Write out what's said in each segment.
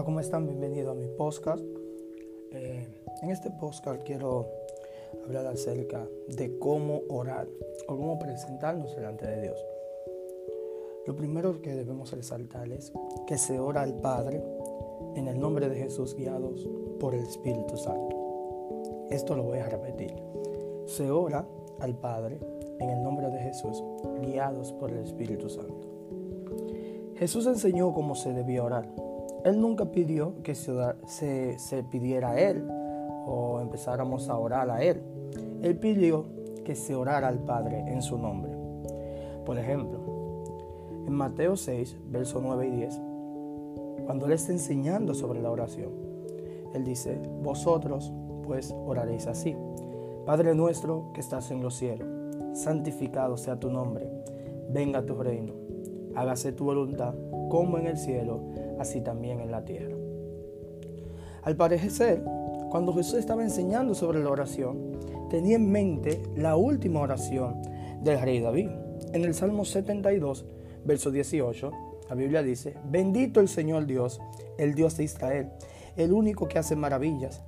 Hola, ¿cómo están? Bienvenidos a mi podcast. Eh, en este podcast quiero hablar acerca de cómo orar o cómo presentarnos delante de Dios. Lo primero que debemos resaltar es que se ora al Padre en el nombre de Jesús guiados por el Espíritu Santo. Esto lo voy a repetir. Se ora al Padre en el nombre de Jesús guiados por el Espíritu Santo. Jesús enseñó cómo se debía orar. Él nunca pidió que se, se, pidiera a Él o empezáramos a orar a Él. Él pidió que se orara al Padre en su nombre. Por ejemplo, en Mateo 6, versos 9 y 10, cuando Él está enseñando sobre la oración, Él dice, vosotros pues oraréis así. Padre nuestro que estás en los cielos, santificado sea tu nombre, venga tu reino hágase tu voluntad, como en el cielo, así también en la tierra. Al parecer, cuando Jesús estaba enseñando sobre la oración, tenía en mente la última oración del rey David. En el Salmo 72, verso 18, la Biblia dice, bendito el Señor Dios, el Dios de Israel, el único que hace maravillas,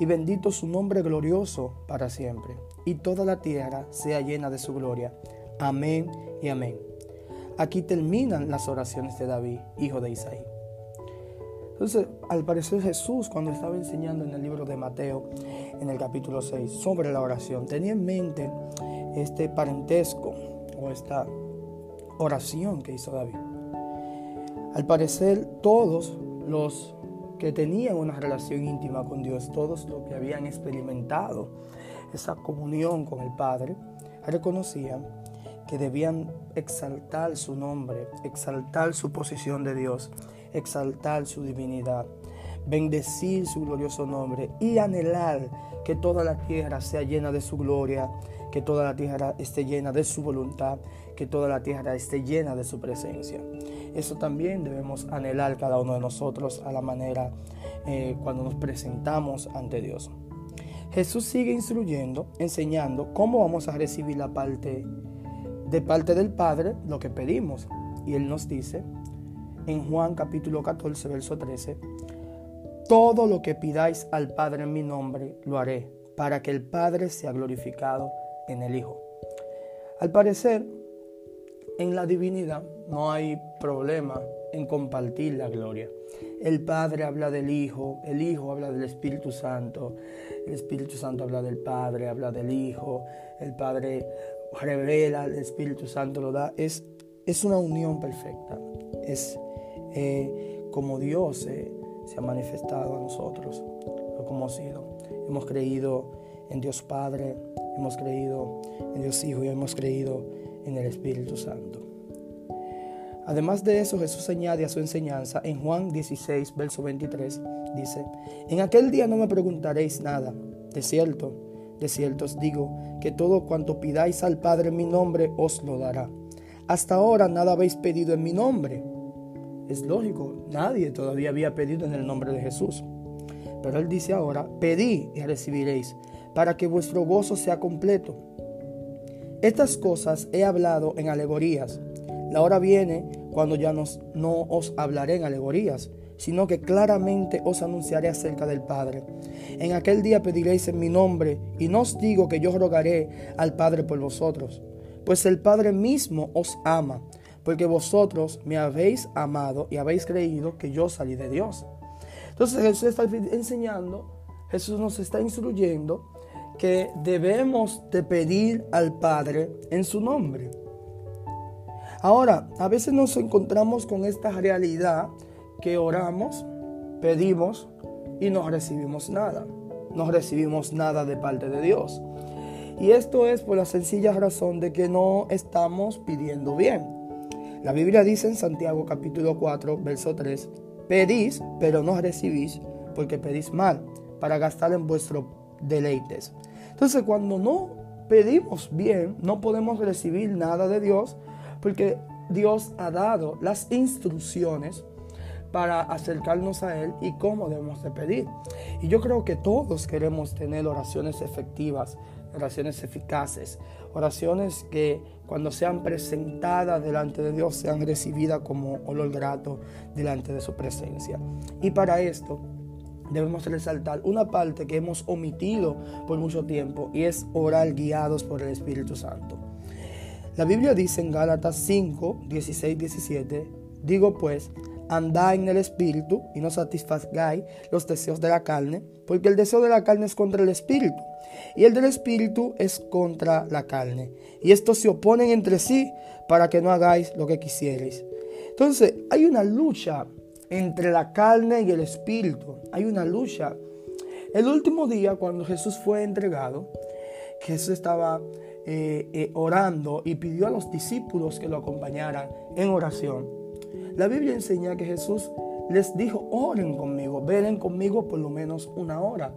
y bendito su nombre glorioso para siempre, y toda la tierra sea llena de su gloria. Amén y amén. Aquí terminan las oraciones de David, hijo de Isaí. Entonces, al parecer Jesús, cuando estaba enseñando en el libro de Mateo, en el capítulo 6, sobre la oración, tenía en mente este parentesco o esta oración que hizo David. Al parecer, todos los que tenían una relación íntima con Dios, todos los que habían experimentado esa comunión con el Padre, reconocían que debían exaltar su nombre, exaltar su posición de Dios, exaltar su divinidad, bendecir su glorioso nombre y anhelar que toda la tierra sea llena de su gloria, que toda la tierra esté llena de su voluntad, que toda la tierra esté llena de su presencia. Eso también debemos anhelar cada uno de nosotros a la manera eh, cuando nos presentamos ante Dios. Jesús sigue instruyendo, enseñando cómo vamos a recibir la parte de parte del Padre lo que pedimos. Y Él nos dice en Juan capítulo 14, verso 13, todo lo que pidáis al Padre en mi nombre, lo haré, para que el Padre sea glorificado en el Hijo. Al parecer, en la divinidad no hay problema en compartir la gloria. El Padre habla del Hijo, el Hijo habla del Espíritu Santo, el Espíritu Santo habla del Padre, habla del Hijo, el Padre revela, el Espíritu Santo lo da. Es, es una unión perfecta. Es eh, como Dios se ha manifestado a nosotros, como hemos sido. Hemos creído en Dios Padre, hemos creído en Dios Hijo y hemos creído en el Espíritu Santo. Además de eso, Jesús añade a su enseñanza en Juan 16, verso 23, dice, en aquel día no me preguntaréis nada, de cierto, de cierto os digo que todo cuanto pidáis al Padre en mi nombre os lo dará. Hasta ahora nada habéis pedido en mi nombre. Es lógico, nadie todavía había pedido en el nombre de Jesús. Pero Él dice ahora, pedid y recibiréis, para que vuestro gozo sea completo. Estas cosas he hablado en alegorías la hora viene cuando ya no os hablaré en alegorías, sino que claramente os anunciaré acerca del Padre. En aquel día pediréis en mi nombre, y no os digo que yo rogaré al Padre por vosotros, pues el Padre mismo os ama, porque vosotros me habéis amado y habéis creído que yo salí de Dios. Entonces Jesús está enseñando, Jesús nos está instruyendo que debemos de pedir al Padre en su nombre. Ahora, a veces nos encontramos con esta realidad que oramos, pedimos y no recibimos nada. No recibimos nada de parte de Dios. Y esto es por la sencilla razón de que no estamos pidiendo bien. La Biblia dice en Santiago capítulo 4, verso 3, pedís, pero no recibís, porque pedís mal, para gastar en vuestros deleites. Entonces, cuando no pedimos bien, no podemos recibir nada de Dios, porque Dios ha dado las instrucciones para acercarnos a Él y cómo debemos de pedir. Y yo creo que todos queremos tener oraciones efectivas oraciones eficaces, oraciones que cuando sean presentadas delante de Dios sean recibidas como olor grato delante de su presencia. Y para esto debemos resaltar una parte que hemos omitido por mucho tiempo y es orar guiados por el Espíritu Santo. La Biblia dice en Gálatas 5, 16, 17, digo pues, andad en el Espíritu y no satisfagáis los deseos de la carne, porque el deseo de la carne es contra el Espíritu y el del Espíritu es contra la carne. Y estos se oponen entre sí para que no hagáis lo que quisierais. Entonces, hay una lucha entre la carne y el Espíritu. Hay una lucha. El último día, cuando Jesús fue entregado, Jesús estaba eh, eh, orando y pidió a los discípulos que lo acompañaran en oración. La Biblia enseña que Jesús les dijo, oren conmigo, velen conmigo por lo menos una hora.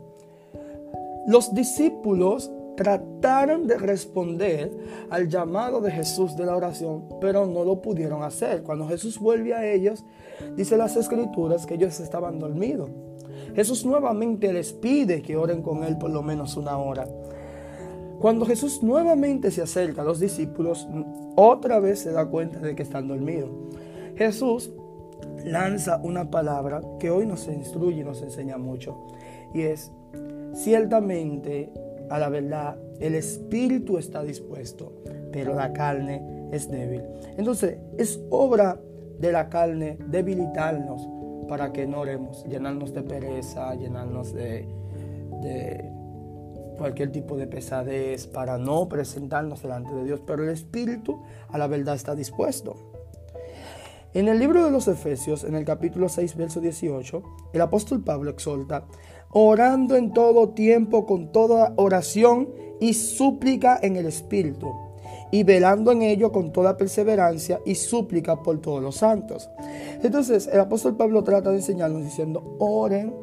Los discípulos trataron de responder al llamado de Jesús de la oración, pero no lo pudieron hacer. Cuando Jesús vuelve a ellos, dice las escrituras que ellos estaban dormidos. Jesús nuevamente les pide que oren con él por lo menos una hora. Cuando Jesús nuevamente se acerca a los discípulos, otra vez se da cuenta de que están dormidos. Jesús lanza una palabra que hoy nos instruye y nos enseña mucho, y es, ciertamente, a la verdad, el espíritu está dispuesto, pero la carne es débil. Entonces, es obra de la carne debilitarnos para que no oremos, llenarnos de pereza, llenarnos de, de cualquier tipo de pesadez, para no presentarnos delante de Dios. Pero el espíritu a la verdad está dispuesto. En el libro de los Efesios, en el capítulo 6, verso 18, el apóstol Pablo exhorta, orando en todo tiempo con toda oración y súplica en el Espíritu, y velando en ello con toda perseverancia y súplica por todos los santos. Entonces, el apóstol Pablo trata de enseñarnos diciendo, oren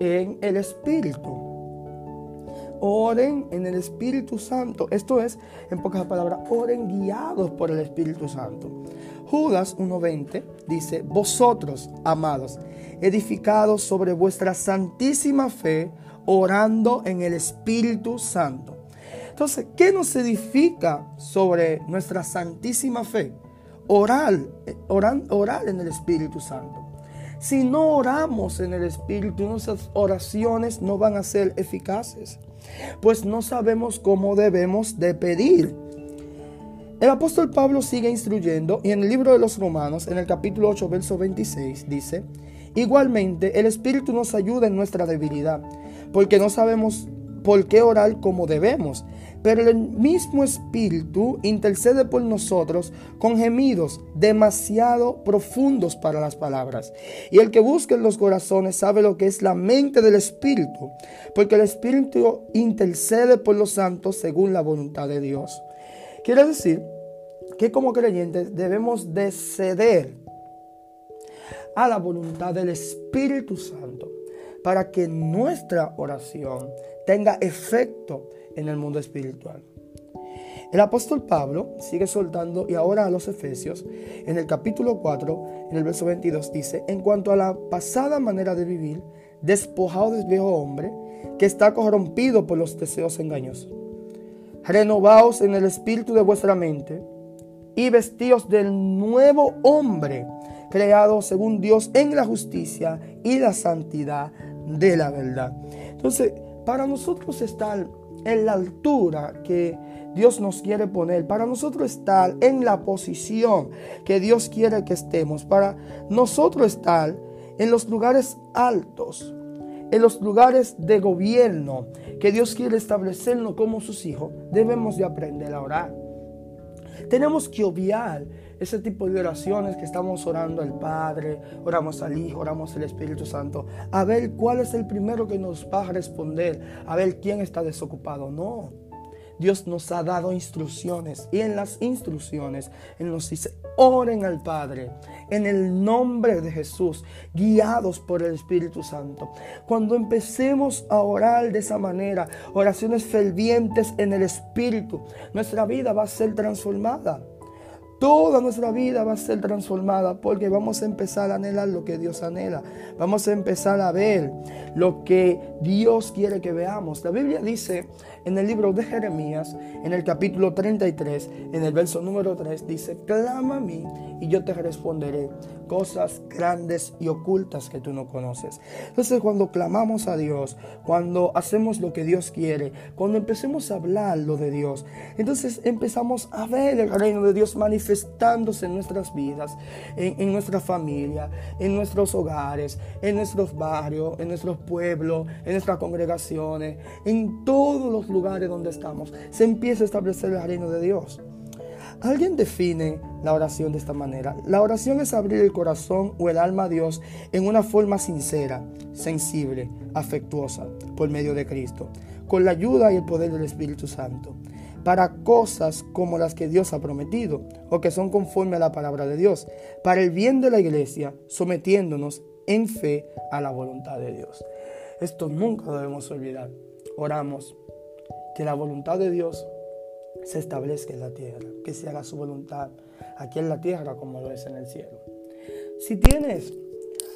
en el Espíritu. Oren en el Espíritu Santo. Esto es, en pocas palabras, oren guiados por el Espíritu Santo. Judas 1.20 dice, vosotros, amados, edificados sobre vuestra santísima fe, orando en el Espíritu Santo. Entonces, ¿qué nos edifica sobre nuestra santísima fe? Orar, orar, orar en el Espíritu Santo. Si no oramos en el Espíritu, nuestras oraciones no van a ser eficaces, pues no sabemos cómo debemos de pedir. El apóstol Pablo sigue instruyendo y en el libro de los Romanos, en el capítulo 8, verso 26, dice, igualmente el Espíritu nos ayuda en nuestra debilidad, porque no sabemos por qué orar como debemos, pero el mismo Espíritu intercede por nosotros con gemidos demasiado profundos para las palabras. Y el que busca en los corazones sabe lo que es la mente del Espíritu, porque el Espíritu intercede por los santos según la voluntad de Dios. Quiere decir que como creyentes debemos de ceder a la voluntad del Espíritu Santo para que nuestra oración tenga efecto en el mundo espiritual. El apóstol Pablo sigue soltando y ahora a los Efesios, en el capítulo 4, en el verso 22, dice, en cuanto a la pasada manera de vivir, despojado del viejo hombre, que está corrompido por los deseos engañosos renovaos en el espíritu de vuestra mente y vestíos del nuevo hombre, creado según Dios en la justicia y la santidad de la verdad. Entonces, para nosotros estar en la altura que Dios nos quiere poner, para nosotros estar en la posición que Dios quiere que estemos, para nosotros estar en los lugares altos, en los lugares de gobierno que Dios quiere establecernos como sus hijos, debemos de aprender a orar. Tenemos que obviar ese tipo de oraciones que estamos orando al Padre, oramos al Hijo, oramos al Espíritu Santo, a ver cuál es el primero que nos va a responder, a ver quién está desocupado. No. Dios nos ha dado instrucciones y en las instrucciones Él nos dice, oren al Padre en el nombre de Jesús, guiados por el Espíritu Santo. Cuando empecemos a orar de esa manera, oraciones fervientes en el Espíritu, nuestra vida va a ser transformada. Toda nuestra vida va a ser transformada porque vamos a empezar a anhelar lo que Dios anhela. Vamos a empezar a ver lo que Dios quiere que veamos. La Biblia dice en el libro de Jeremías, en el capítulo 33, en el verso número 3, dice, clama a mí y yo te responderé cosas grandes y ocultas que tú no conoces. Entonces cuando clamamos a Dios, cuando hacemos lo que Dios quiere, cuando empecemos a hablar lo de Dios, entonces empezamos a ver el reino de Dios manifestado manifestándose en nuestras vidas, en, nuestra familia, en nuestros hogares, en nuestros barrios, en nuestros pueblos, en nuestras congregaciones, en todos los lugares donde estamos. Se empieza a establecer el reino de Dios. Alguien define la oración de esta manera. La oración es abrir el corazón o el alma a Dios en una forma sincera, sensible, afectuosa, por medio de Cristo, con la ayuda y el poder del Espíritu Santo para cosas como las que Dios ha prometido o que son conforme a la palabra de Dios, para el bien de la iglesia, sometiéndonos en fe a la voluntad de Dios. Esto nunca debemos olvidar. Oramos que la voluntad de Dios se establezca en la tierra, que se haga su voluntad aquí en la tierra como lo es en el cielo. Si tienes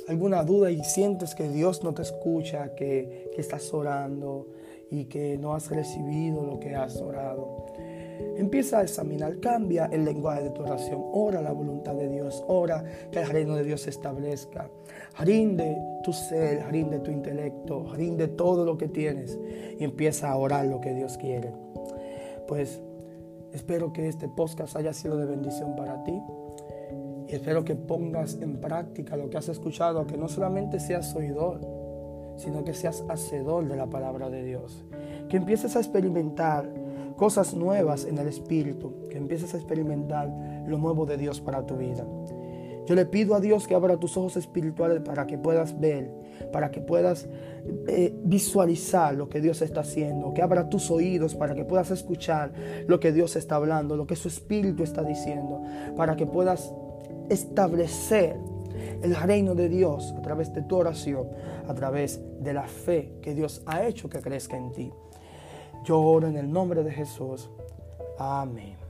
alguna duda y sientes que Dios no te escucha, que, que estás orando, y que no has recibido lo que has orado. Empieza a examinar, cambia el lenguaje de tu oración, ora la voluntad de Dios, ora que el reino de Dios se establezca. Rinde tu ser, rinde tu intelecto, rinde todo lo que tienes y empieza a orar lo que Dios quiere. Pues espero que este podcast haya sido de bendición para ti y espero que pongas en práctica lo que has escuchado, que no solamente seas oidor, sino que seas hacedor de la palabra de Dios. Que empieces a experimentar cosas nuevas en el Espíritu, que empieces a experimentar lo nuevo de Dios para tu vida. Yo le pido a Dios que abra tus ojos espirituales para que puedas ver, para que puedas eh, visualizar lo que Dios está haciendo, que abra tus oídos para que puedas escuchar lo que Dios está hablando, lo que su Espíritu está diciendo, para que puedas establecer el reino de Dios a través de tu oración, a través de la fe que Dios ha hecho que crezca en ti. Yo oro en el nombre de Jesús. Amén.